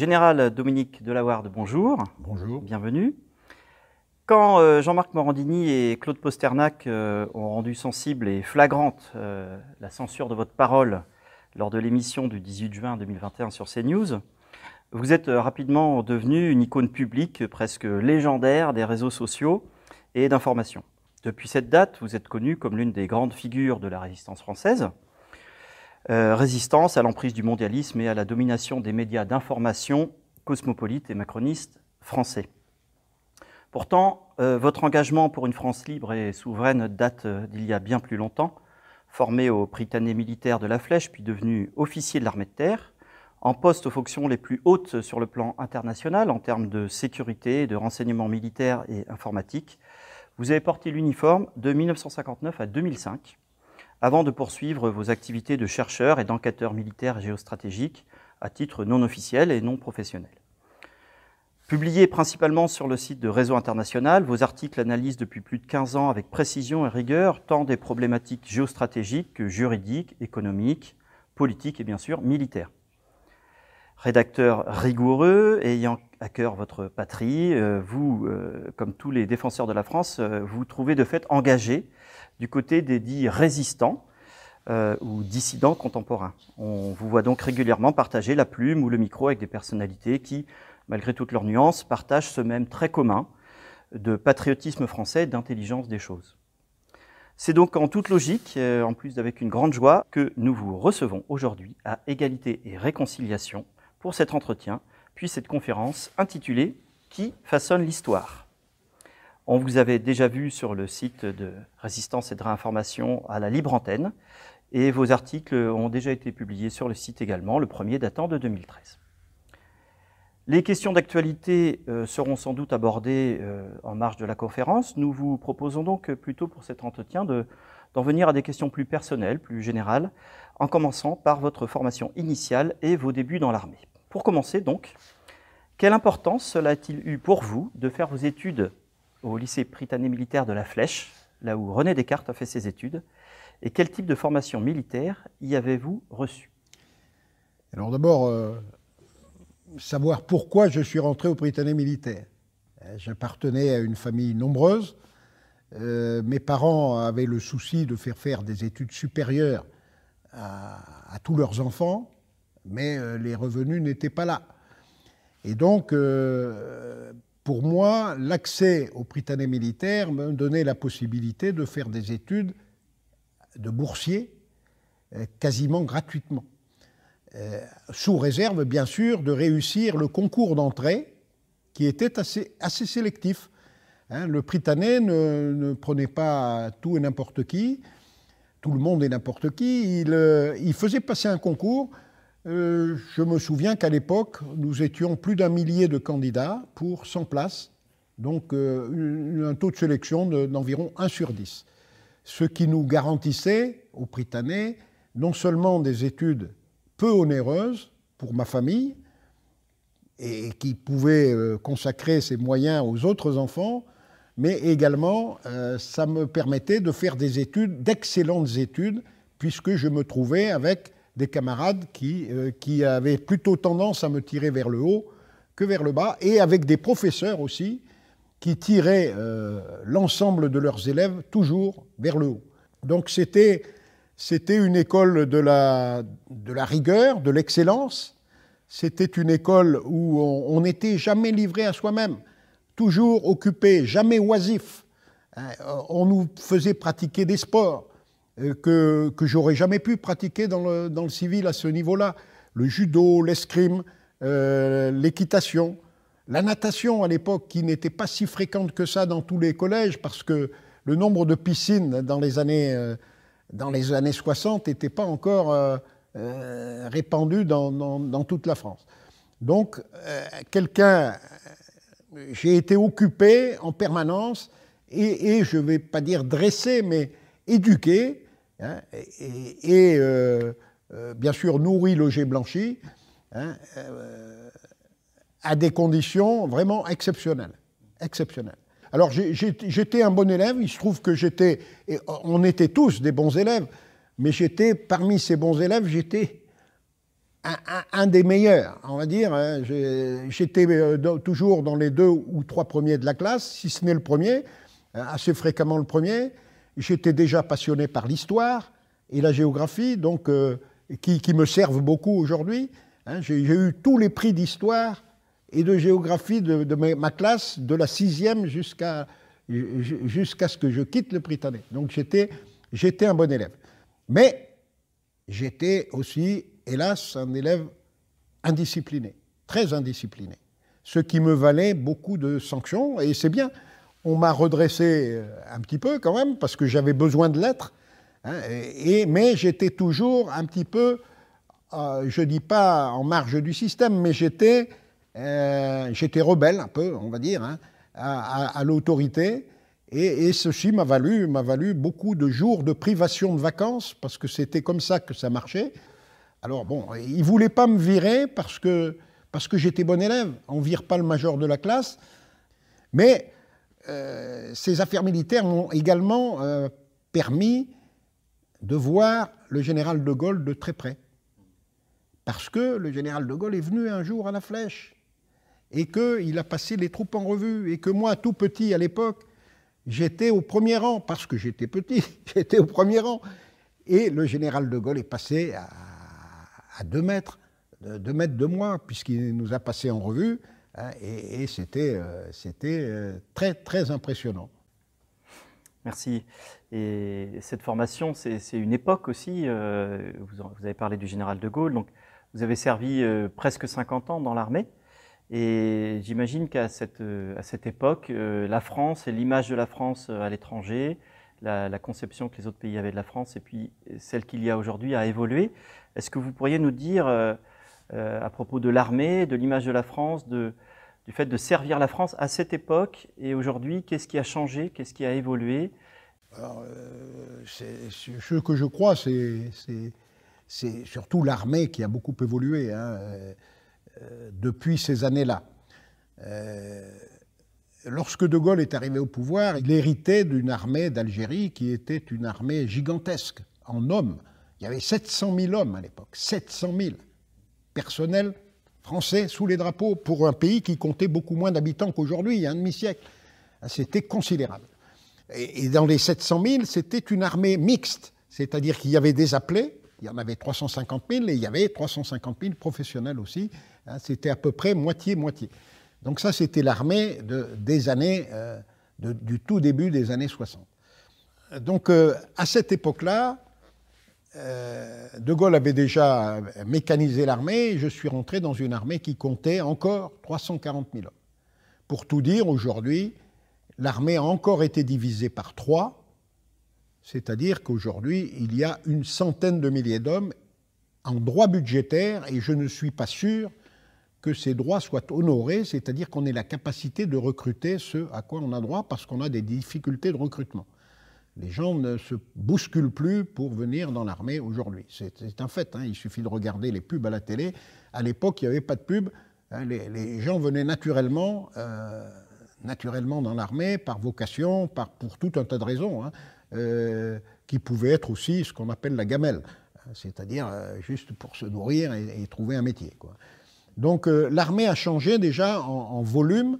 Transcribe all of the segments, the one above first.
Général Dominique Delawarde, bonjour. Bonjour. Bienvenue. Quand euh, Jean-Marc Morandini et Claude Posternac euh, ont rendu sensible et flagrante euh, la censure de votre parole lors de l'émission du 18 juin 2021 sur CNews, vous êtes rapidement devenu une icône publique presque légendaire des réseaux sociaux et d'information. Depuis cette date, vous êtes connu comme l'une des grandes figures de la résistance française. Résistance à l'emprise du mondialisme et à la domination des médias d'information cosmopolites et macronistes français. Pourtant, euh, votre engagement pour une France libre et souveraine date euh, d'il y a bien plus longtemps. Formé au Prytanée militaire de la Flèche, puis devenu officier de l'armée de terre, en poste aux fonctions les plus hautes sur le plan international en termes de sécurité, de renseignement militaire et informatique, vous avez porté l'uniforme de 1959 à 2005, avant de poursuivre vos activités de chercheur et d'enquêteur militaire géostratégique à titre non officiel et non professionnel. Publiés principalement sur le site de Réseau International, vos articles analysent depuis plus de 15 ans avec précision et rigueur tant des problématiques géostratégiques que juridiques, économiques, politiques et bien sûr militaires. Rédacteur rigoureux, ayant à cœur votre patrie, euh, vous, euh, comme tous les défenseurs de la France, euh, vous trouvez de fait engagé du côté des dits résistants ou dissidents contemporains. On vous voit donc régulièrement partager la plume ou le micro avec des personnalités qui, malgré toutes leurs nuances, partagent ce même trait commun de patriotisme français et d'intelligence des choses. C'est donc en toute logique, euh, en plus avec une grande joie, que nous vous recevons aujourd'hui à Égalité et Réconciliation pour cet entretien, puis cette conférence intitulée Qui façonne l'histoire? On vous avait déjà vu sur le site de Résistance et de Réinformation à la libre antenne, et vos articles ont déjà été publiés sur le site également, le premier datant de 2013. Les questions d'actualité euh, seront sans doute abordées euh, en marge de la conférence. Nous vous proposons donc plutôt pour cet entretien d'en venir à des questions plus personnelles, plus générales, en commençant par votre formation initiale et vos débuts dans l'armée. Pour commencer donc, quelle importance cela a-t-il eu pour vous de faire vos études au lycée Britannique militaire de la Flèche, là où René Descartes a fait ses études, et quel type de formation militaire y avez-vous reçu? Alors d'abord, euh, savoir pourquoi je suis rentré au Britannique militaire. Euh, j'appartenais à une famille nombreuse. Euh, mes parents avaient le souci de faire faire des études supérieures à, tous leurs enfants, mais les revenus n'étaient pas là. Et donc, pour moi, l'accès au Britannique militaire me donnait la possibilité de faire des études de boursier quasiment gratuitement. Euh, sous réserve bien sûr de réussir le concours d'entrée qui était assez, sélectif. Hein. le Britannique ne, prenait pas tout et n'importe qui, tout le monde et n'importe qui, il, euh, il, faisait passer un concours. Euh, je me souviens qu'à l'époque, nous étions plus d'un millier de candidats pour 100 places, donc un taux de sélection d'environ 1 sur 10. Ce qui nous garantissait au Britannique non seulement des études peu onéreuse pour ma famille et qui pouvait euh, consacrer ses moyens aux autres enfants, mais également euh, ça me permettait de faire des études, d'excellentes études, puisque je me trouvais avec des camarades qui, euh, qui avaient plutôt tendance à me tirer vers le haut que vers le bas, et avec des professeurs aussi qui tiraient l'ensemble de leurs élèves toujours vers le haut. Donc c'était c'était une école de la, de la rigueur, de l'excellence. C'était une école où on n'était jamais livré à soi-même, toujours occupé, jamais oisif. Hein, on nous faisait pratiquer des sports euh, que, que j'aurais jamais pu pratiquer dans le, dans le civil à ce niveau-là. Le judo, l'escrime, euh, l'équitation, la natation à l'époque qui n'était pas si fréquente que ça dans tous les collèges parce que le nombre de piscines dans les années euh, dans les années 60, n'était pas encore euh, euh, répandu dans, toute la France. Donc, euh, quelqu'un, j'ai été occupé en permanence et, je ne vais pas dire dressé, mais éduqué, hein, et, bien sûr nourri, logé, blanchi, hein, à des conditions vraiment exceptionnelles. exceptionnelles. Alors j'étais un bon élève, il se trouve que j'étais, on était tous des bons élèves, mais j'étais, parmi ces bons élèves, j'étais un, des meilleurs, on va dire. Hein. J'étais toujours dans les deux ou trois premiers de la classe, si ce n'est le premier, assez fréquemment le premier. J'étais déjà passionné par l'histoire et la géographie, donc qui, qui, me servent beaucoup aujourd'hui. Hein. J'ai eu tous les prix d'histoire et de géographie de, ma classe, de la sixième jusqu'à jusqu'à ce que je quitte le Britannique. Donc j'étais, j'étais un bon élève. Mais j'étais aussi, hélas, un élève indiscipliné, très indiscipliné. Ce qui me valait beaucoup de sanctions, et c'est bien. On m'a redressé euh, un petit peu quand même, parce que j'avais besoin de l'être. Hein, et, mais j'étais toujours un petit peu, euh, je ne dis pas en marge du système, mais j'étais euh, rebelle un peu, on va dire, hein, à, l'autorité. Et, ceci m'a valu, valu beaucoup de jours de privation de vacances, parce que c'était comme ça que ça marchait. Alors bon, ils ne voulaient pas me virer parce que, parce que j'étais bon élève. On ne vire pas le major de la classe. Mais euh, ces affaires militaires m'ont également euh, permis de voir le général de Gaulle de très près. Parce que le général de Gaulle est venu un jour à la flèche et qu'il a passé les troupes en revue, et que moi, tout petit à l'époque, j'étais au premier rang, parce que j'étais petit, j'étais au premier rang. Et le général de Gaulle est passé à, deux mètres, deux mètres de moi, puisqu'il nous a passé en revue, hein, et, c'était euh, euh, très, très impressionnant. Merci. Et cette formation, c'est une époque aussi, euh, vous, avez parlé du général de Gaulle, donc vous avez servi presque 50 ans dans l'armée. Et j'imagine qu'à cette, à cette époque, la France et l'image de la France à l'étranger, la, conception que les autres pays avaient de la France et puis celle qu'il y a aujourd'hui a évolué. Est-ce que vous pourriez nous dire, à propos de l'armée, de l'image de la France, de, du fait de servir la France à cette époque et aujourd'hui, qu'est-ce qui a changé, qu'est-ce qui a évolué? Alors, ce que je crois, c'est surtout l'armée qui a beaucoup évolué. Hein. Euh, depuis ces années-là. Euh, lorsque De Gaulle est arrivé au pouvoir, il héritait d'une armée d'Algérie qui était une armée gigantesque en hommes. Il y avait 700 000 hommes à l'époque, 700 000 personnels français sous les drapeaux pour un pays qui comptait beaucoup moins d'habitants qu'aujourd'hui, il y a un demi-siècle. C'était considérable. Et, dans les 700 000, c'était une armée mixte, c'est-à-dire qu'il y avait des appelés, il y en avait 350 000 et il y avait 350 000 professionnels aussi Hein, c'était à peu près moitié-moitié. Donc ça, c'était l'armée de, des années, euh, du tout début des années 60. Donc euh, à cette époque-là, euh, De Gaulle avait déjà mécanisé l'armée, je suis rentré dans une armée qui comptait encore 340 000 hommes. Pour tout dire, aujourd'hui, l'armée a encore été divisée par trois, c'est-à-dire qu'aujourd'hui, il y a une centaine de milliers d'hommes en droit budgétaire, et je ne suis pas sûr que ces droits soient honorés, c'est-à-dire qu'on ait la capacité de recruter ce à quoi on a droit parce qu'on a des difficultés de recrutement. Les gens ne se bousculent plus pour venir dans l'armée aujourd'hui. C'est un fait, hein. il suffit de regarder les pubs à la télé. À l'époque, il n'y avait pas de pub. Hein. Les, gens venaient naturellement, euh, naturellement dans l'armée par vocation, par, pour tout un tas de raisons, hein, euh, qui pouvaient être aussi ce qu'on appelle la gamelle, c'est-à-dire euh, juste pour se nourrir et, trouver un métier. Donc l'armée a changé déjà en, volume.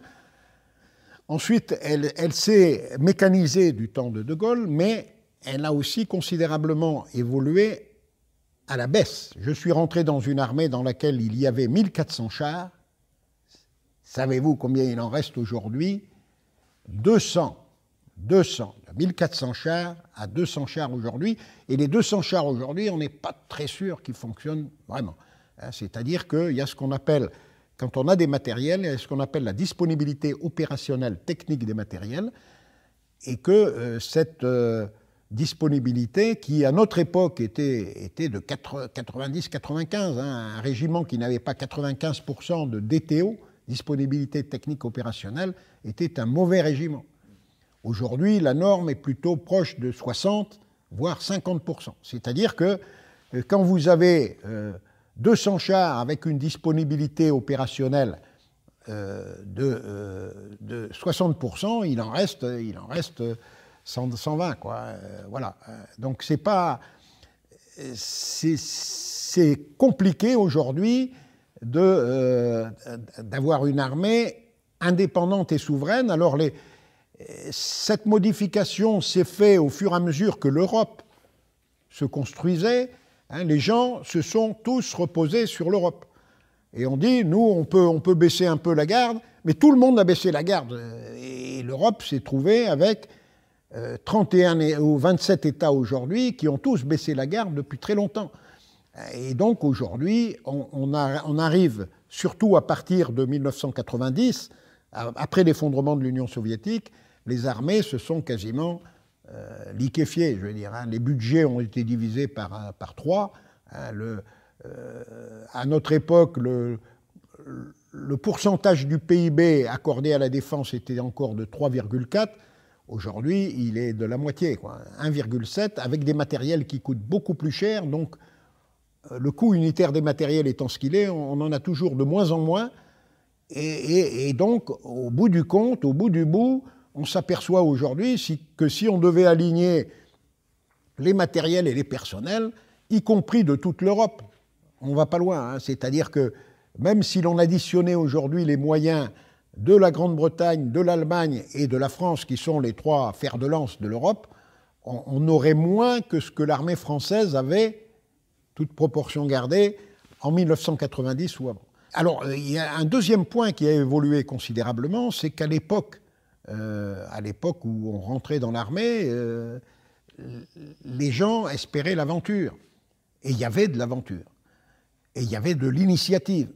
Ensuite, elle, s'est mécanisée du temps de De Gaulle, mais elle a aussi considérablement évolué à la baisse. Je suis rentré dans une armée dans laquelle il y avait 1400 chars. Savez-vous combien il en reste aujourd'hui? 200. 200. 1400 chars à 200 chars aujourd'hui. Et les 200 chars aujourd'hui, on n'est pas très sûr qu'ils fonctionnent vraiment. Hein, c'est-à-dire qu'il y a ce qu'on appelle, quand on a des matériels, il ce qu'on appelle la disponibilité opérationnelle technique des matériels, et que euh, cette euh, disponibilité, qui à notre époque était, était de 90-95, hein, un régiment qui n'avait pas 95% de DTO, disponibilité technique opérationnelle, était un mauvais régiment. Aujourd'hui, la norme est plutôt proche de 60, voire 50%. C'est-à-dire que euh, quand vous avez 200 chars avec une disponibilité opérationnelle euh, de, 60%, euh, il en reste, il en reste 120. Quoi. Euh, voilà. Donc c'est pas. c'est compliqué aujourd'hui d'avoir une armée indépendante et souveraine. Alors cette modification s'est faite au fur et à mesure que l'Europe se construisait. Hein, les gens se sont tous reposés sur l'Europe. Et on dit, nous, on peut, on peut baisser un peu la garde, mais tout le monde a baissé la garde. Et l'Europe s'est trouvée avec 31 euh, ou 27 États aujourd'hui qui ont tous baissé la garde depuis très longtemps. Et donc aujourd'hui, on, arrive, surtout à partir de 1990, après l'effondrement de l'Union soviétique, les armées se sont quasiment euh. Je veux dire, hein. les budgets ont été divisés par, par trois. Hein. euh, à notre époque, le, le, pourcentage du PIB accordé à la défense était encore de 3,4. Aujourd'hui, il est de la moitié, 1,7, avec des matériels qui coûtent beaucoup plus cher. Donc, euh, le coût unitaire des matériels étant ce qu'il est, on en a toujours de moins en moins. Et, donc, au bout du compte, au bout du bout, on s'aperçoit aujourd'hui que si on devait aligner les matériels et les personnels, y compris de toute l'Europe, on ne va pas loin. Hein. C'est-à-dire que même si l'on additionnait aujourd'hui les moyens de la Grande-Bretagne, de l'Allemagne et de la France, qui sont les trois fers de lance de l'Europe, on, aurait moins que ce que l'armée française avait, toute proportion gardée, en 1990 ou avant. Alors, il y a un deuxième point qui a évolué considérablement, c'est qu'à l'époque, euh, à l'époque où on rentrait dans l'armée, euh, les gens espéraient l'aventure. Et il y avait de l'aventure. Et il y avait de l'initiative.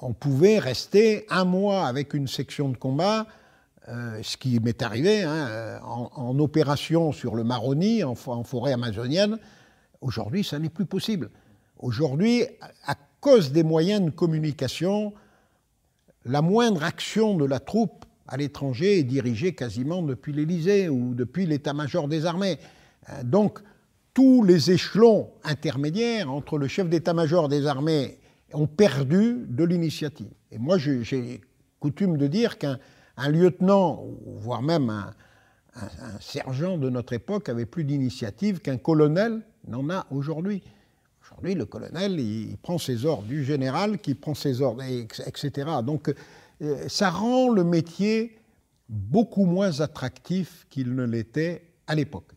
On pouvait rester un mois avec une section de combat, ce qui m'est arrivé, hein, en, opération sur le Maroni, en, forêt amazonienne. Aujourd'hui, ça n'est plus possible. Aujourd'hui, à cause des moyens de communication, la moindre action de la troupe à l'étranger est dirigée quasiment depuis l'Élysée ou depuis l'état-major des armées. Euh, donc, tous les échelons intermédiaires entre le chef d'état-major des armées ont perdu de l'initiative. Et moi, j'ai coutume de dire qu'un lieutenant, voire même un, sergent de notre époque, avait plus d'initiative qu'un colonel n'en a aujourd'hui. Aujourd'hui, le colonel, il, prend ses ordres du général, qui prend ses ordres, etc. Donc, ça rend le métier beaucoup moins attractif qu'il ne l'était à l'époque.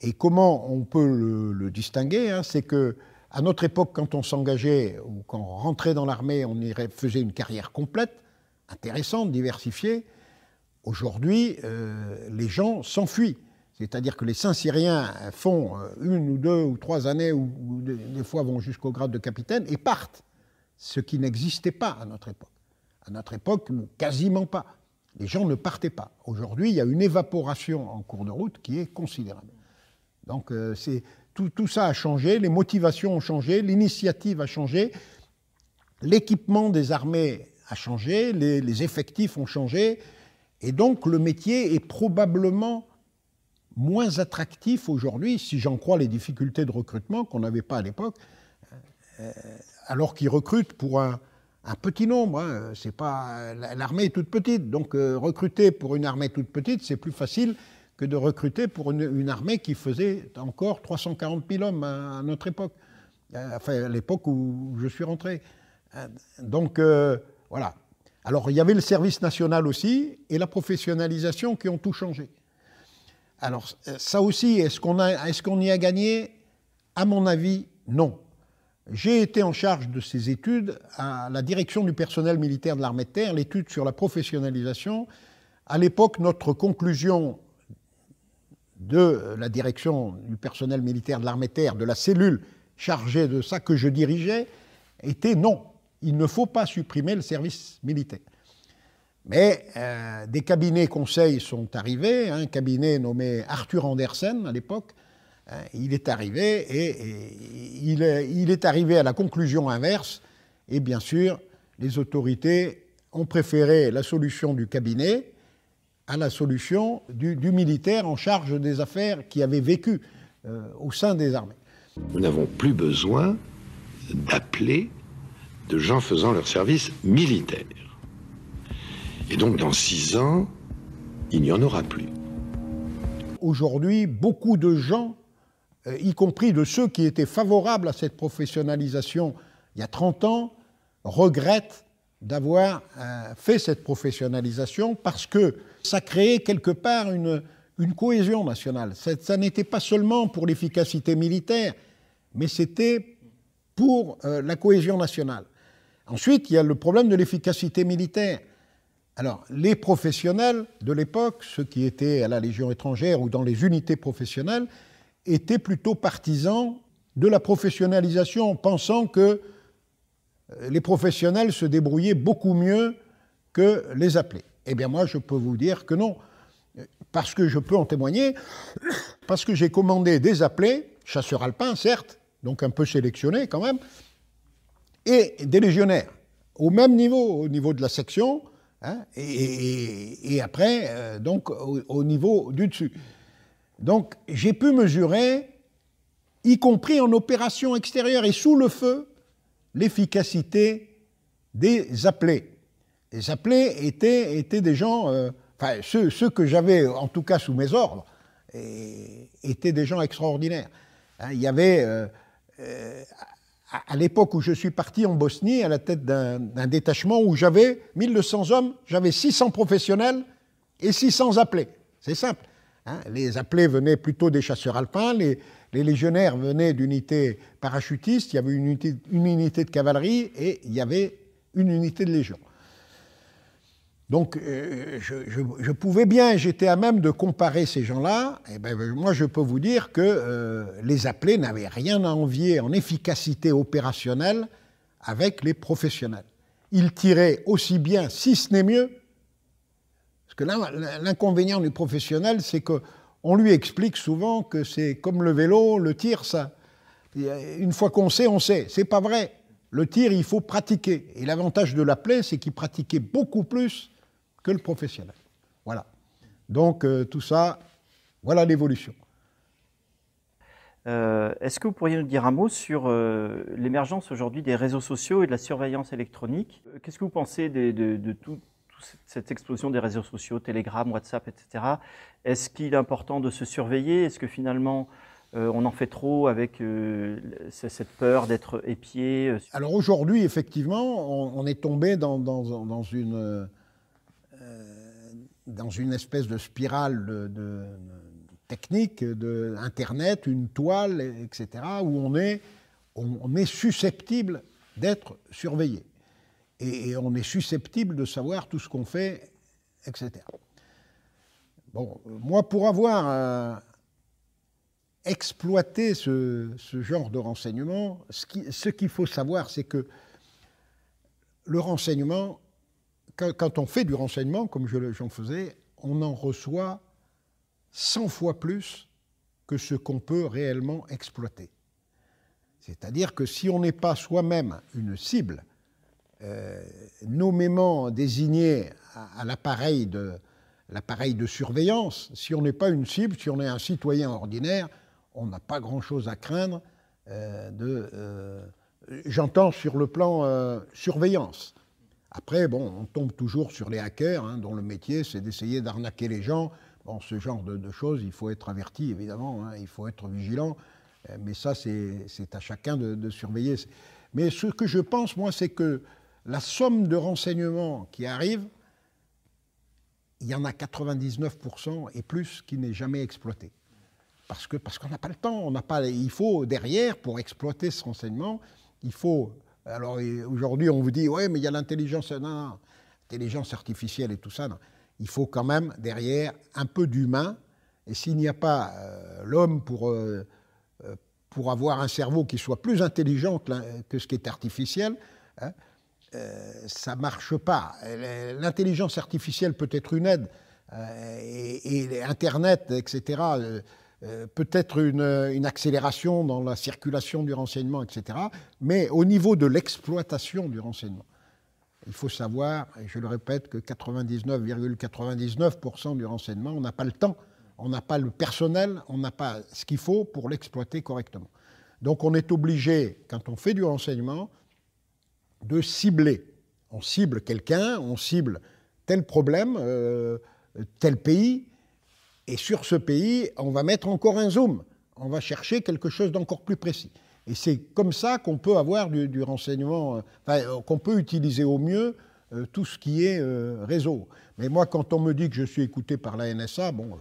Et comment on peut le, distinguer hein, C'est que à notre époque, quand on s'engageait ou quand on rentrait dans l'armée, on faisait une carrière complète, intéressante, diversifiée. Aujourd'hui, euh, les gens s'enfuient. C'est-à-dire que les Saint-Syriens font euh, une ou deux ou trois années, ou, des fois vont jusqu'au grade de capitaine, et partent, ce qui n'existait pas à notre époque. À notre époque, quasiment pas. Les gens ne partaient pas. Aujourd'hui, il y a une évaporation en cours de route qui est considérable. Donc euh, tout, ça a changé, les motivations ont changé, l'initiative a changé, l'équipement des armées a changé, les, les effectifs ont changé, et donc le métier est probablement moins attractif aujourd'hui, si j'en crois les difficultés de recrutement qu'on n'avait pas à l'époque, euh, alors qu'ils recrutent pour un, petit nombre. Hein. C'est pas l'armée est toute petite, donc euh, recruter pour une armée toute petite, c'est plus facile que de recruter pour une, armée qui faisait encore 340 000 hommes à, notre époque, euh, enfin à l'époque où je suis rentré. Donc voilà. Alors il y avait le service national aussi et la professionnalisation qui ont tout changé. Alors, euh, ça aussi, est-ce qu'on y a gagné? À mon avis, non. J'ai été en charge de ces études à la direction du personnel militaire de l'armée de terre, l'étude sur la professionnalisation. À l'époque, notre conclusion de la direction du personnel militaire de l'armée de terre, de la cellule chargée de ça que je dirigeais, était non, il ne faut pas supprimer le service militaire. Mais euh, des cabinets conseils sont arrivés, un cabinet nommé Arthur Andersen à l'époque, il est arrivé et, il, est, arrivé à la conclusion inverse, et bien sûr, les autorités ont préféré la solution du cabinet à la solution du, militaire en charge des affaires qui avait vécu euh, au sein des armées. Nous n'avons plus besoin d'appeler de gens faisant leur service militaire. Et donc dans six ans, il n'y en aura plus. Aujourd'hui, beaucoup de gens euh, y compris de ceux qui étaient favorables à cette professionnalisation il y a 30 ans, regrettent d'avoir euh, fait cette professionnalisation parce que ça créait quelque part une, une cohésion nationale. Ça, n'était pas seulement pour l'efficacité militaire, mais c'était pour euh, la cohésion nationale. Ensuite, il y a le problème de l'efficacité militaire. Alors, les professionnels de l'époque, ceux qui étaient à la Légion étrangère ou dans les unités professionnelles, étaient plutôt partisans de la professionnalisation, pensant que euh, les professionnels se débrouillaient beaucoup mieux que les appelés. Eh bien, moi, je peux vous dire que non, parce que je peux en témoigner, parce que j'ai commandé des appelés, chasseurs alpins, certes, donc un peu sélectionnés quand même, et des légionnaires, au même niveau, au niveau de la section, hein, et, après, euh, donc, au niveau du dessus. Donc, j'ai pu mesurer, y compris en opération extérieure et sous le feu, l'efficacité des appelés. Les appelés étaient, des gens, euh, enfin ceux, que j'avais en tout cas sous mes ordres, étaient des gens extraordinaires. Hein, il y avait, euh, euh, à, l'époque où je suis parti en Bosnie, à la tête d'un détachement où j'avais 1200 hommes, j'avais 600 professionnels et 600 appelés. C'est simple. Hein. les appelés venaient plutôt des chasseurs alpins, les, légionnaires venaient d'unités parachutistes, il y avait une unité, de cavalerie et il y avait une unité de légion. Donc euh, je, pouvais bien, j'étais à même de comparer ces gens-là, et ben, moi je peux vous dire que euh, les appelés n'avaient rien à envier en efficacité opérationnelle avec les professionnels. Ils tiraient aussi bien, si ce n'est mieux, que l'inconvénient du professionnel, c'est que on lui explique souvent que c'est comme le vélo, le tir, ça. Une fois qu'on sait, on sait. C'est pas vrai. Le tir, il faut pratiquer. Et l'avantage de la plaie, c'est qu'il pratiquait beaucoup plus que le professionnel. Voilà. Donc euh, tout ça, voilà l'évolution. Euh, est-ce que vous pourriez nous dire un mot sur euh, l'émergence aujourd'hui des réseaux sociaux et de la surveillance électronique? Qu'est-ce que vous pensez de tout, cette explosion des réseaux sociaux, Telegram, WhatsApp, etc. Est-ce qu'il est important de se surveiller? Est-ce que finalement euh, on en fait trop avec euh, cette peur d'être épié euh, Alors aujourd'hui, effectivement, on, est tombé dans, une, dans une espèce de spirale de, technique, de une toile, etc., où on est susceptible d'être surveillé et, on est susceptible de savoir tout ce qu'on fait, etc. Bon, moi, pour avoir euh, exploité ce, genre de renseignement, ce qu'il faut savoir, c'est que le renseignement, quand, on fait du renseignement, comme j'en faisais, on en reçoit 100 fois plus que ce qu'on peut réellement exploiter. C'est-à-dire que si on n'est pas soi-même une cible, nommément désigné à, l'appareil de, de surveillance, si on n'est pas une cible, si on est un citoyen ordinaire, on n'a pas grand-chose à craindre euh. Euh, j'entends sur le plan surveillance. Après, bon, on tombe toujours sur les hackers, hein, dont le métier, c'est d'essayer d'arnaquer les gens. Bon, ce genre de, choses, il faut être averti, évidemment, hein, il faut être vigilant, mais ça, c'est à chacun de, de, surveiller. Mais ce que je pense, moi, c'est que la somme de renseignements qui arrivent, il y en a 99% et plus qui n'est jamais exploité. Parce qu'on parce n'a pas le temps, on pas, il faut derrière, pour exploiter ce renseignement, il faut... Alors aujourd'hui, on vous dit, ouais, mais il y a l'intelligence, non, l'intelligence artificielle et tout ça. Il faut quand même derrière un peu d'humain. Et s'il n'y a pas euh, l'homme pour, euh, euh, pour avoir un cerveau qui soit plus intelligent que, ce qui est artificiel, hein, ça ne marche pas. L'intelligence artificielle peut être une aide, euh, et, Internet, etc., euh, peut être une, accélération dans la circulation du renseignement, etc., mais au niveau de l'exploitation du renseignement, il faut savoir, et je le répète, que 99,99% du renseignement, on n'a pas le temps, on n'a pas le personnel, on n'a pas ce qu'il faut pour l'exploiter correctement. Donc on est obligé, quand on fait du renseignement, de cibler. On cible quelqu'un, on cible tel problème, euh, tel pays, et sur ce pays, on va mettre encore un zoom. on va chercher quelque chose d'encore plus précis. Et c'est comme ça qu'on peut avoir du, renseignement, enfin, qu'on peut utiliser au mieux tout ce qui est réseau. Mais moi, quand on me dit que je suis écouté par la NSA, bon,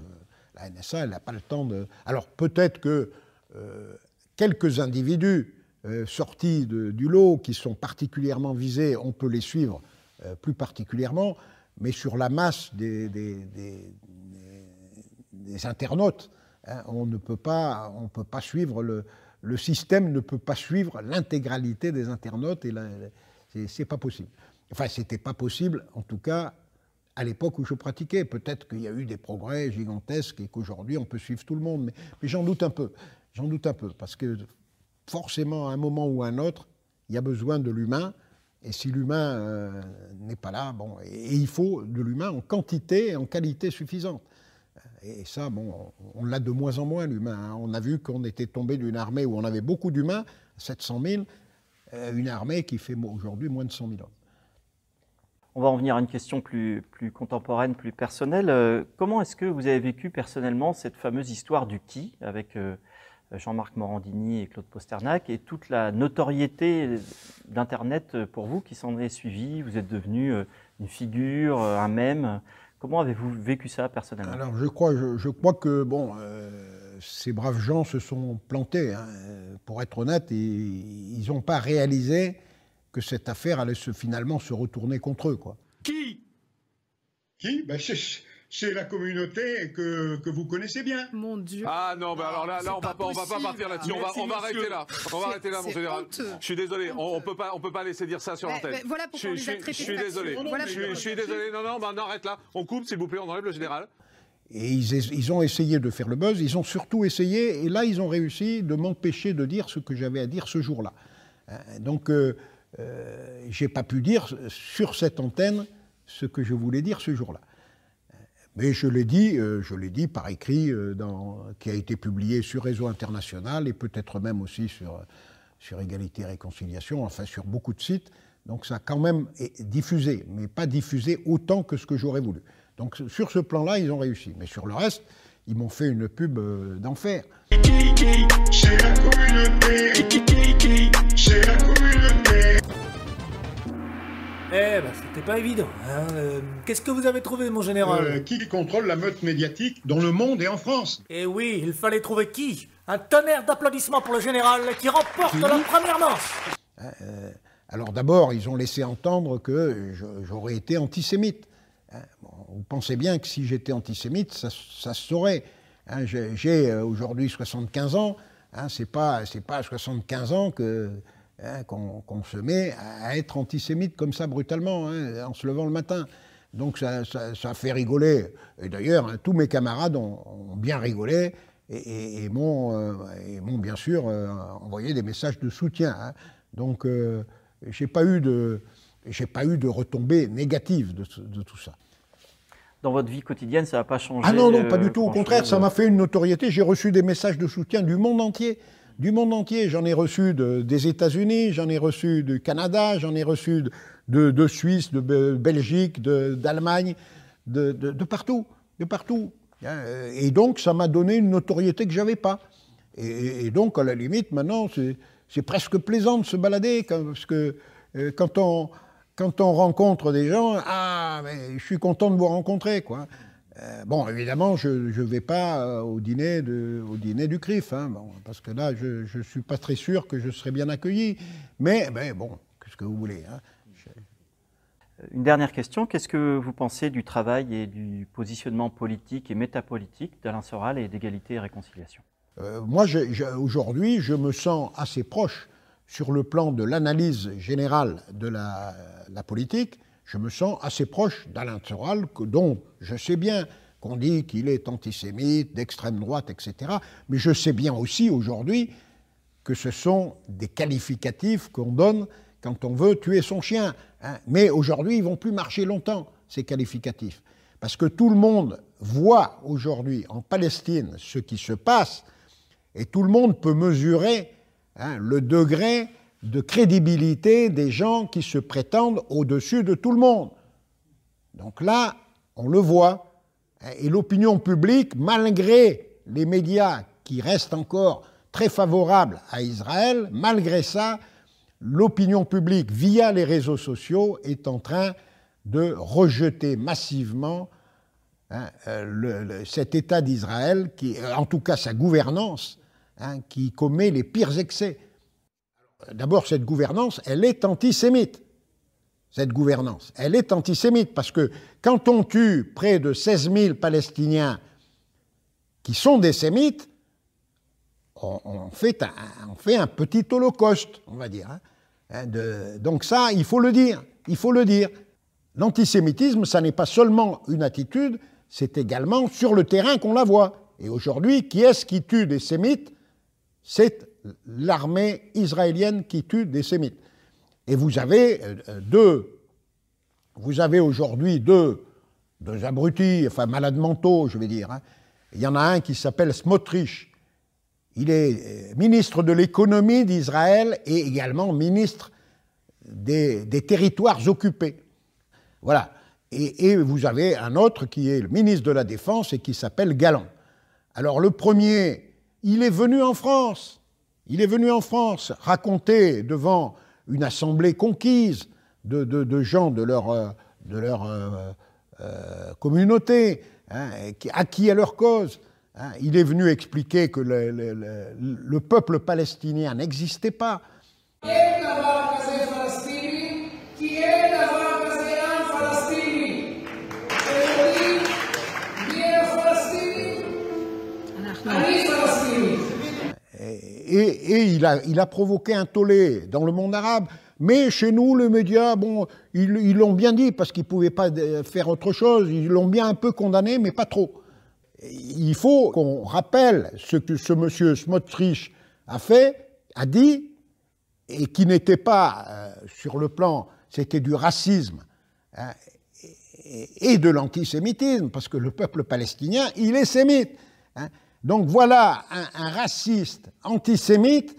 la NSA, elle n'a pas le temps de. Alors peut-être que quelques individus euh, sortis du lot qui sont particulièrement visés, on peut les suivre euh, plus particulièrement, mais sur la masse des, internautes, hein, on ne peut pas, on peut pas suivre le, le système ne peut pas suivre l'intégralité des internautes et c'est pas possible. Enfin, c'était pas possible, en tout cas, à l'époque où je pratiquais. Peut-être qu'il y a eu des progrès gigantesques et qu'aujourd'hui on peut suivre tout le monde, mais, mais j'en doute un peu. J'en doute un peu, parce que forcément, à un moment ou à un autre, il y a besoin de l'humain. Et si l'humain euh, n'est pas là, bon, et, il faut de l'humain en quantité et en qualité suffisante. Et ça, bon, on, l'a de moins en moins, l'humain. Hein. On a vu qu'on était tombé d'une armée où on avait beaucoup d'humains, 700 000, euh, une armée qui fait aujourd'hui moins de 100 000 hommes. On va en venir à une question plus, contemporaine, plus personnelle. Euh, comment est-ce que vous avez vécu personnellement cette fameuse histoire du qui avec Jean-Marc Morandini et Claude Posternac, et toute la notoriété d'Internet pour vous qui s'en est suivie. Vous êtes devenu euh, une figure, euh, un mème. Comment avez-vous vécu ça personnellement? Alors je crois, je, crois que bon, euh, ces braves gens se sont plantés. Hein. Pour être honnête, ils n'ont pas réalisé que cette affaire allait se, finalement se retourner contre eux. Quoi. Qui? Qui? Ben, c'est la communauté que, que, vous connaissez bien. Mon Dieu. Ah non, bah alors là, là on, va pas, on va pas partir là-dessus. On va, on va arrêter là. On va arrêter là, mon général. Je suis désolé. On, on, peut pas, on peut pas laisser dire ça sur l'antenne. Voilà pourquoi je, je, je suis désolé. je, suis désolé. Non, non, bah, non, arrête là. On coupe, s'il vous plaît. On enlève le général. Et ils, ils, ont essayé de faire le buzz. Ils ont surtout essayé, et là, ils ont réussi de m'empêcher de dire ce que j'avais à dire ce jour-là. Hein, donc, euh, euh, j'ai pas pu dire sur cette antenne ce que je voulais dire ce jour-là. Mais je l'ai dit, euh, je l'ai dit par écrit, euh, qui a été publié sur Réseau International et peut-être même aussi sur, sur Égalité et Réconciliation, enfin sur beaucoup de sites. Donc ça a quand même diffusé, mais pas diffusé autant que ce que j'aurais voulu. Donc sur ce plan-là, ils ont réussi. Mais sur le reste, ils m'ont fait une pub euh, d'enfer. Eh ben, c'était pas évident. Hein. Euh, qu'est-ce que vous avez trouvé, mon général euh, Qui contrôle la meute médiatique dans le monde et en France? Eh oui, il fallait trouver qui? Un tonnerre d'applaudissements pour le général qui remporte la première manche euh, Alors d'abord, ils ont laissé entendre que j'aurais été antisémite. Hein, vous pensez bien que si j'étais antisémite, ça, se saurait. Hein, j'ai aujourd'hui 75 ans. c'est pas, pas à 75 ans que Hein, qu'on se met à être antisémite comme ça brutalement, hein, en se levant le matin. Donc ça, ça, fait rigoler. Et d'ailleurs, hein, tous mes camarades ont, bien rigolé et, m'ont bien sûr euh, envoyé des messages de soutien. Donc euh, j'ai pas eu de j'ai pas eu de retombées négatives de, de tout ça dans votre vie quotidienne, ça n'a pas changé Ah non, non, pas du tout. Au contraire, ça m'a fait une notoriété. J'ai reçu des messages de soutien du monde entier du monde entier. J'en ai reçu des États-Unis, j'en ai reçu du Canada, j'en ai reçu de, Suisse, de Belgique, d'Allemagne, de, partout, de partout. Hein, et donc, ça m'a donné une notoriété que je n'avais pas. Et, donc, à la limite, maintenant, c'est presque plaisant de se balader, parce que euh, quand on, quand on rencontre des gens, ah, mais je suis content de vous rencontrer, quoi. Euh, bon, évidemment, je ne vais pas euh, au, dîner de, au dîner du CRIF, hein, parce que là, je ne suis pas très sûr que je serai bien accueilli. Mais, ben, bon, qu'est-ce que vous voulez hein, Une dernière question. Qu'est-ce que vous pensez du travail et du positionnement politique et métapolitique d'Alain Soral et d'égalité et réconciliation? Euh, Moi, aujourd'hui, je me sens assez proche sur le plan de l'analyse générale de la, la politique je me sens assez proche d'Alain Soral, dont je sais bien qu'on dit qu'il est antisémite, d'extrême droite, etc. Mais je sais bien aussi aujourd'hui que ce sont des qualificatifs qu'on donne quand on veut tuer son chien. Hein. Mais aujourd'hui, ils vont plus marcher longtemps, ces qualificatifs. Parce que tout le monde voit aujourd'hui en Palestine ce qui se passe, et tout le monde peut mesurer hein, le degré de crédibilité des gens qui se prétendent au-dessus de tout le monde. Donc là, on le voit. Et l'opinion publique, malgré les médias qui reste encore très favorable à Israël, malgré ça, l'opinion publique, via les réseaux sociaux, est en train de rejeter massivement hein, euh, cet État d'Israël, qui, en tout cas sa gouvernance, hein, qui commet les pires excès. D'abord, cette gouvernance, elle est antisémite. Cette gouvernance, elle est antisémite parce que quand on tue près de 16 000 Palestiniens qui sont des sémites, on, fait, un, petit holocauste, on va dire. Hein, donc ça, il faut le dire, il faut le dire. L'antisémitisme, ça n'est pas seulement une attitude, c'est également sur le terrain qu'on la voit. Et aujourd'hui, qui est-ce qui tue des sémites? C'est l'armée israélienne qui tue des sémites. Et vous avez euh, deux, vous avez aujourd'hui deux, abrutis, enfin malades mentaux, je vais dire. Hein. Il y en a un qui s'appelle Smotrich. Il est euh, ministre de l'économie d'Israël et également ministre des, territoires occupés. Voilà. Et, et, vous avez un autre qui est le ministre de la Défense et qui s'appelle Galland. Alors le premier, il est venu en France. Il est venu en France raconter devant une assemblée conquise de, gens de leur, euh, euh, euh, communauté, hein, acquis à leur cause. Hein. Il est venu expliquer que le, le peuple palestinien n'existait pas. A, il, a, provoqué un tollé dans le monde arabe. Mais chez nous, les médias, bon, ils l'ont bien dit parce qu'ils ne pouvaient pas faire autre chose. Ils l'ont bien un peu condamné, mais pas trop. Il faut qu'on rappelle ce que ce monsieur Smotrich a fait, a dit, et qui n'était pas euh, sur le plan, c'était du racisme hein, et, de l'antisémitisme, parce que le peuple palestinien, il est sémite. Hein. Donc voilà un, raciste antisémite,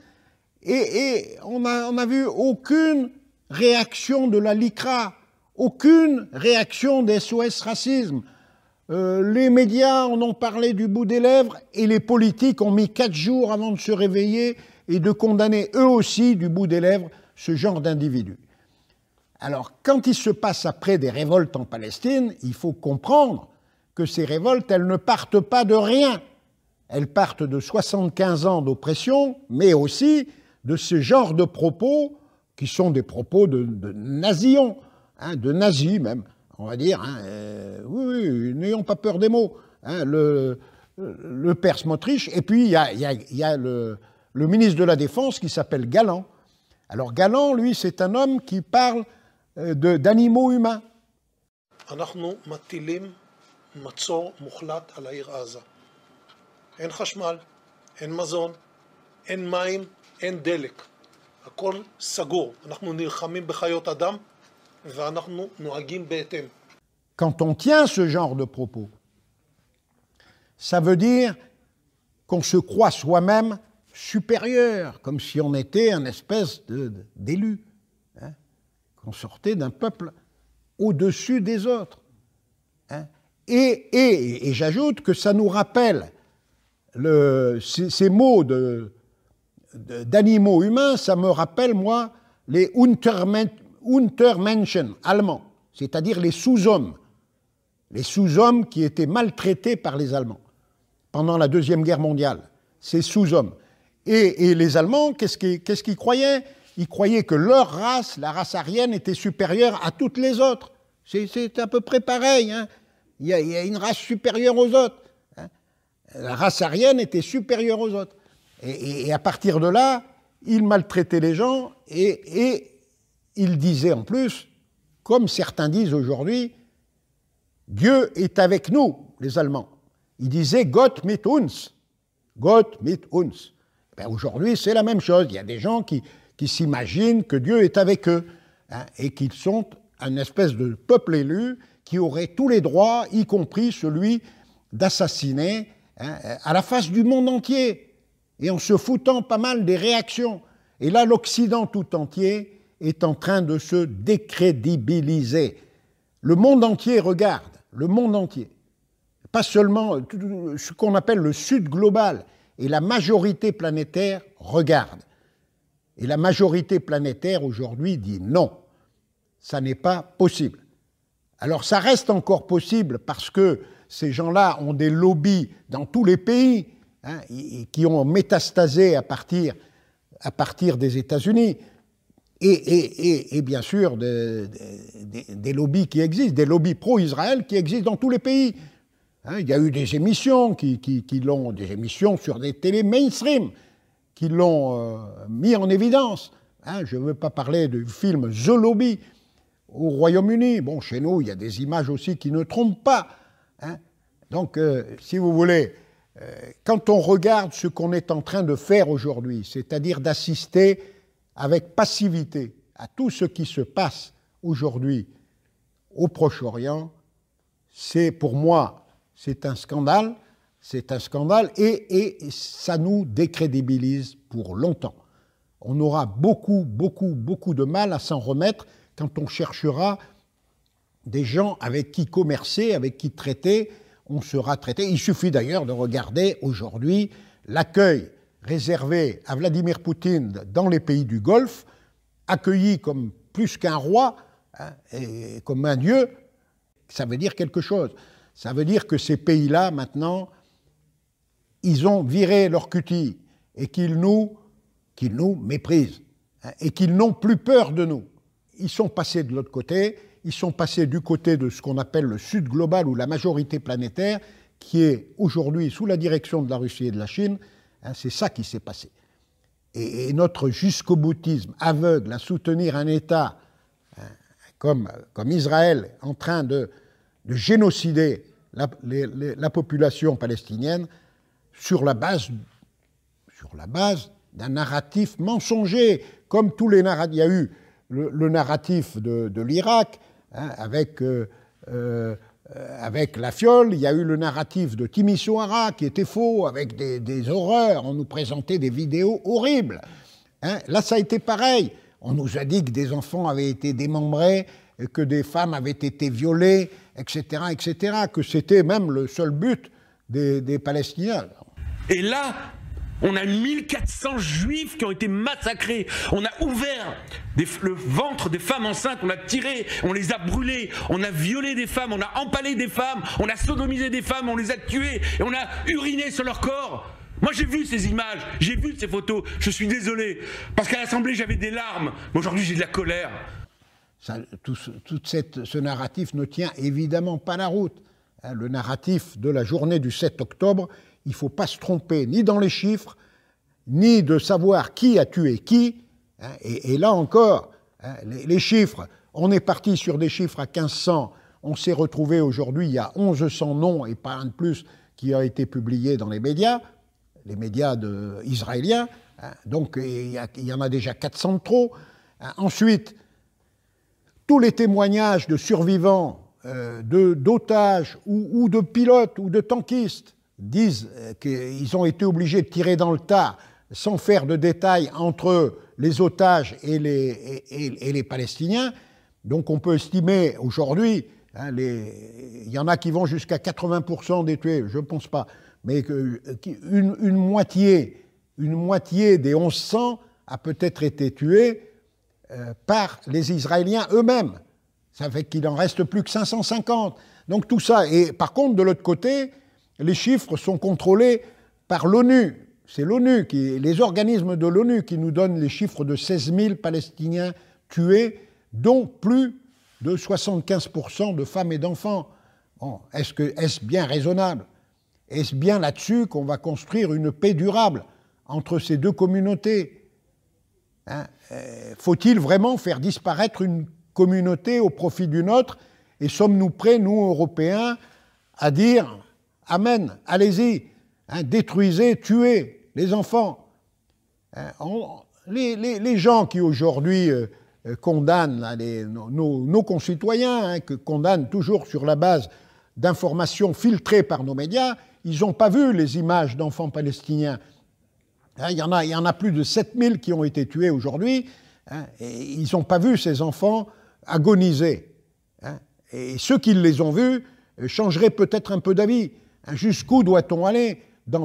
et, on n'a vu aucune réaction de la LICRA, aucune réaction des SOS Racisme. Euh, les médias en ont parlé du bout des lèvres et les politiques ont mis quatre jours avant de se réveiller et de condamner eux aussi du bout des lèvres ce genre d'individus. Alors, quand il se passe après des révoltes en Palestine, il faut comprendre que ces révoltes, elles ne partent pas de rien. Elles partent de 75 ans d'oppression, mais aussi de ce genre de propos qui sont des propos de, de hein, de nazis même, on va dire. Hein, euh, oui, oui n'ayons pas peur des mots. Hein, le, le père Smotrich, et puis il y a, le, ministre de la Défense qui s'appelle Galant. Alors Galant, lui, c'est un homme qui parle euh, d'animaux humains. Quand on tient ce genre de propos, ça veut dire qu'on se croit soi-même supérieur, comme si on était un espèce d'élu, hein, qu'on sortait d'un peuple au-dessus des autres. Hein. Et, et j'ajoute que ça nous rappelle ces, mots d'animaux humains, ça me rappelle, moi, les Untermenschen allemands, c'est-à-dire les sous-hommes, les sous-hommes qui étaient maltraités par les Allemands pendant la Deuxième Guerre mondiale, ces sous-hommes. Et, les Allemands, qu'est-ce qu'ils croyaient? Ils croyaient que leur race, la race aryenne, était supérieure à toutes les autres. C'est à peu près pareil. Hein. il y a une race supérieure aux autres la race aryenne était supérieure aux autres. Et, à partir de là, il maltraitait les gens et, et il disait en plus, comme certains disent aujourd'hui, Dieu est avec nous, les Allemands. Il disait Gott mit uns. Gott mit uns. Ben aujourd'hui, c'est la même chose. Il y a des gens qui, qui s'imaginent que Dieu est avec eux hein, et qu'ils sont un espèce de peuple élu qui aurait tous les droits, y compris celui d'assassiner Hein, à la face du monde entier, et en se foutant pas mal des réactions. Et là, l'Occident tout entier est en train de se décrédibiliser. Le monde entier regarde, le monde entier. Pas seulement ce qu'on appelle le Sud global, et la majorité planétaire regarde. Et la majorité planétaire aujourd'hui dit non, ça n'est pas possible. Alors ça reste encore possible parce que ces gens-là ont des lobbies dans tous les pays hein, qui ont métastasé à partir, à partir des États-Unis. Et, bien sûr des lobbies qui existent, des lobbies pro-Israël qui existent dans tous les pays. Hein, il y a eu des émissions qui, l'ont, des émissions sur des télés mainstream qui l'ont euh, mis en évidence. Hein, je ne veux pas parler du film The Lobby au Royaume-Uni. Bon, chez nous, il y a des images aussi qui ne trompent pas. Hein? Donc, euh, si vous voulez, euh, quand on regarde ce qu'on est en train de faire aujourd'hui, c'est-à-dire d'assister avec passivité à tout ce qui se passe aujourd'hui au Proche-Orient, c'est pour moi, c'est un scandale, c'est un scandale et, et, ça nous décrédibilise pour longtemps. On aura beaucoup, beaucoup, beaucoup de mal à s'en remettre quand on cherchera des gens avec qui commercer, avec qui traiter, on sera traité. Il suffit d'ailleurs de regarder aujourd'hui l'accueil réservé à Vladimir Poutine dans les pays du Golfe, accueilli comme plus qu'un roi, hein, et comme un dieu, ça veut dire quelque chose. Ça veut dire que ces pays-là, maintenant, ils ont viré leur cutie et qu'ils nous, méprisent hein, et qu'ils n'ont plus peur de nous. Ils sont passés de l'autre côté, ils sont passés du côté de ce qu'on appelle le Sud global ou la majorité planétaire, qui est aujourd'hui sous la direction de la Russie et de la Chine, Hein, c'est ça qui s'est passé. Et, notre jusqu'au boutisme aveugle à soutenir un État hein, comme, comme Israël en train de, génocider la, population palestinienne sur la base, sur la base d'un narratif mensonger, comme tous les narratifs. Il y a eu le, narratif de, l'Irak, hein, avec euh, euh, avec la fiole, il y a eu le narratif de Timisoara qui était faux, avec des, horreurs. On nous présentait des vidéos horribles. Hein. Là, ça a été pareil. On nous a dit que des enfants avaient été démembrés, que des femmes avaient été violées, etc., etc., que c'était même le seul but des Palestiniens. Et là, on a 1400 juifs qui ont été massacrés. On a ouvert le ventre des femmes enceintes, on a tiré, on les a brûlés, on a violé des femmes, on a empalé des femmes, on a sodomisé des femmes, on les a tuées et on a uriné sur leur corps. Moi j'ai vu ces images, j'ai vu ces photos, je suis désolé. Parce qu'à l'Assemblée j'avais des larmes, mais aujourd'hui j'ai de la colère. tout, ce narratif ne tient évidemment pas la route. Hein, le narratif de la journée du 7 octobre, il ne faut pas se tromper ni dans les chiffres, ni de savoir qui a tué qui. Hein, et, là encore, hein, les, chiffres, on est parti sur des chiffres à 1500, on s'est retrouvé aujourd'hui, il y a 1100 noms et pas un de plus qui a été publié dans les médias, les médias israéliens. Hein, donc il y, en a déjà 400 de trop. ensuite, tous les témoignages de survivants, euh, d'otages ou de pilotes ou de tankistes disent euh, qu'ils ont été obligés de tirer dans le tas sans faire de détails entre les otages et les, et, les Palestiniens. Donc on peut estimer aujourd'hui, hein, il y en a qui vont jusqu'à 80% des tués, je ne pense pas, mais que, une, une, moitié, une moitié des 1100 a peut-être été tuée euh, par les Israéliens eux-mêmes. Ça fait qu'il en reste plus que 550. Donc tout ça. Et par contre, de l'autre côté, les chiffres sont contrôlés par l'ONU. C'est l'ONU, les organismes de l'ONU qui nous donnent les chiffres de 16 000 Palestiniens tués, dont plus de 75% de femmes et d'enfants. est-ce, bien raisonnable? Est-ce bien là-dessus qu'on va construire une paix durable entre ces deux communautés? Hein euh, Faut-il vraiment faire disparaître une communauté au profit d'une autre? Et sommes-nous prêts, nous, Européens, à dire Amen, allez-y, hein, détruisez, tuez les enfants. Hein, les, gens qui aujourd'hui euh, euh, condamnent nos, concitoyens, hein, que condamnent toujours sur la base d'informations filtrées par nos médias, ils n'ont pas vu les images d'enfants palestiniens. il, y en a, il y en a plus de 7000 qui ont été tués aujourd'hui, et ils n'ont pas vu ces enfants agoniser. et ceux qui les ont vus euh, changeraient peut-être un peu d'avis. Jusqu'où doit-on aller dans,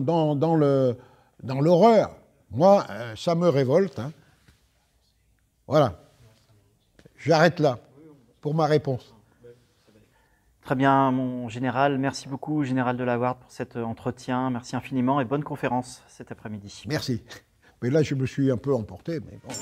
le, dans l'horreur? Moi, euh, ça me révolte. hein. Voilà. J'arrête là pour ma réponse. Très bien, mon général. Merci beaucoup, général de la Warde, pour cet euh, entretien. Merci infiniment et bonne conférence cet après-midi. Merci. Mais là, je me suis un peu emporté, mais bon.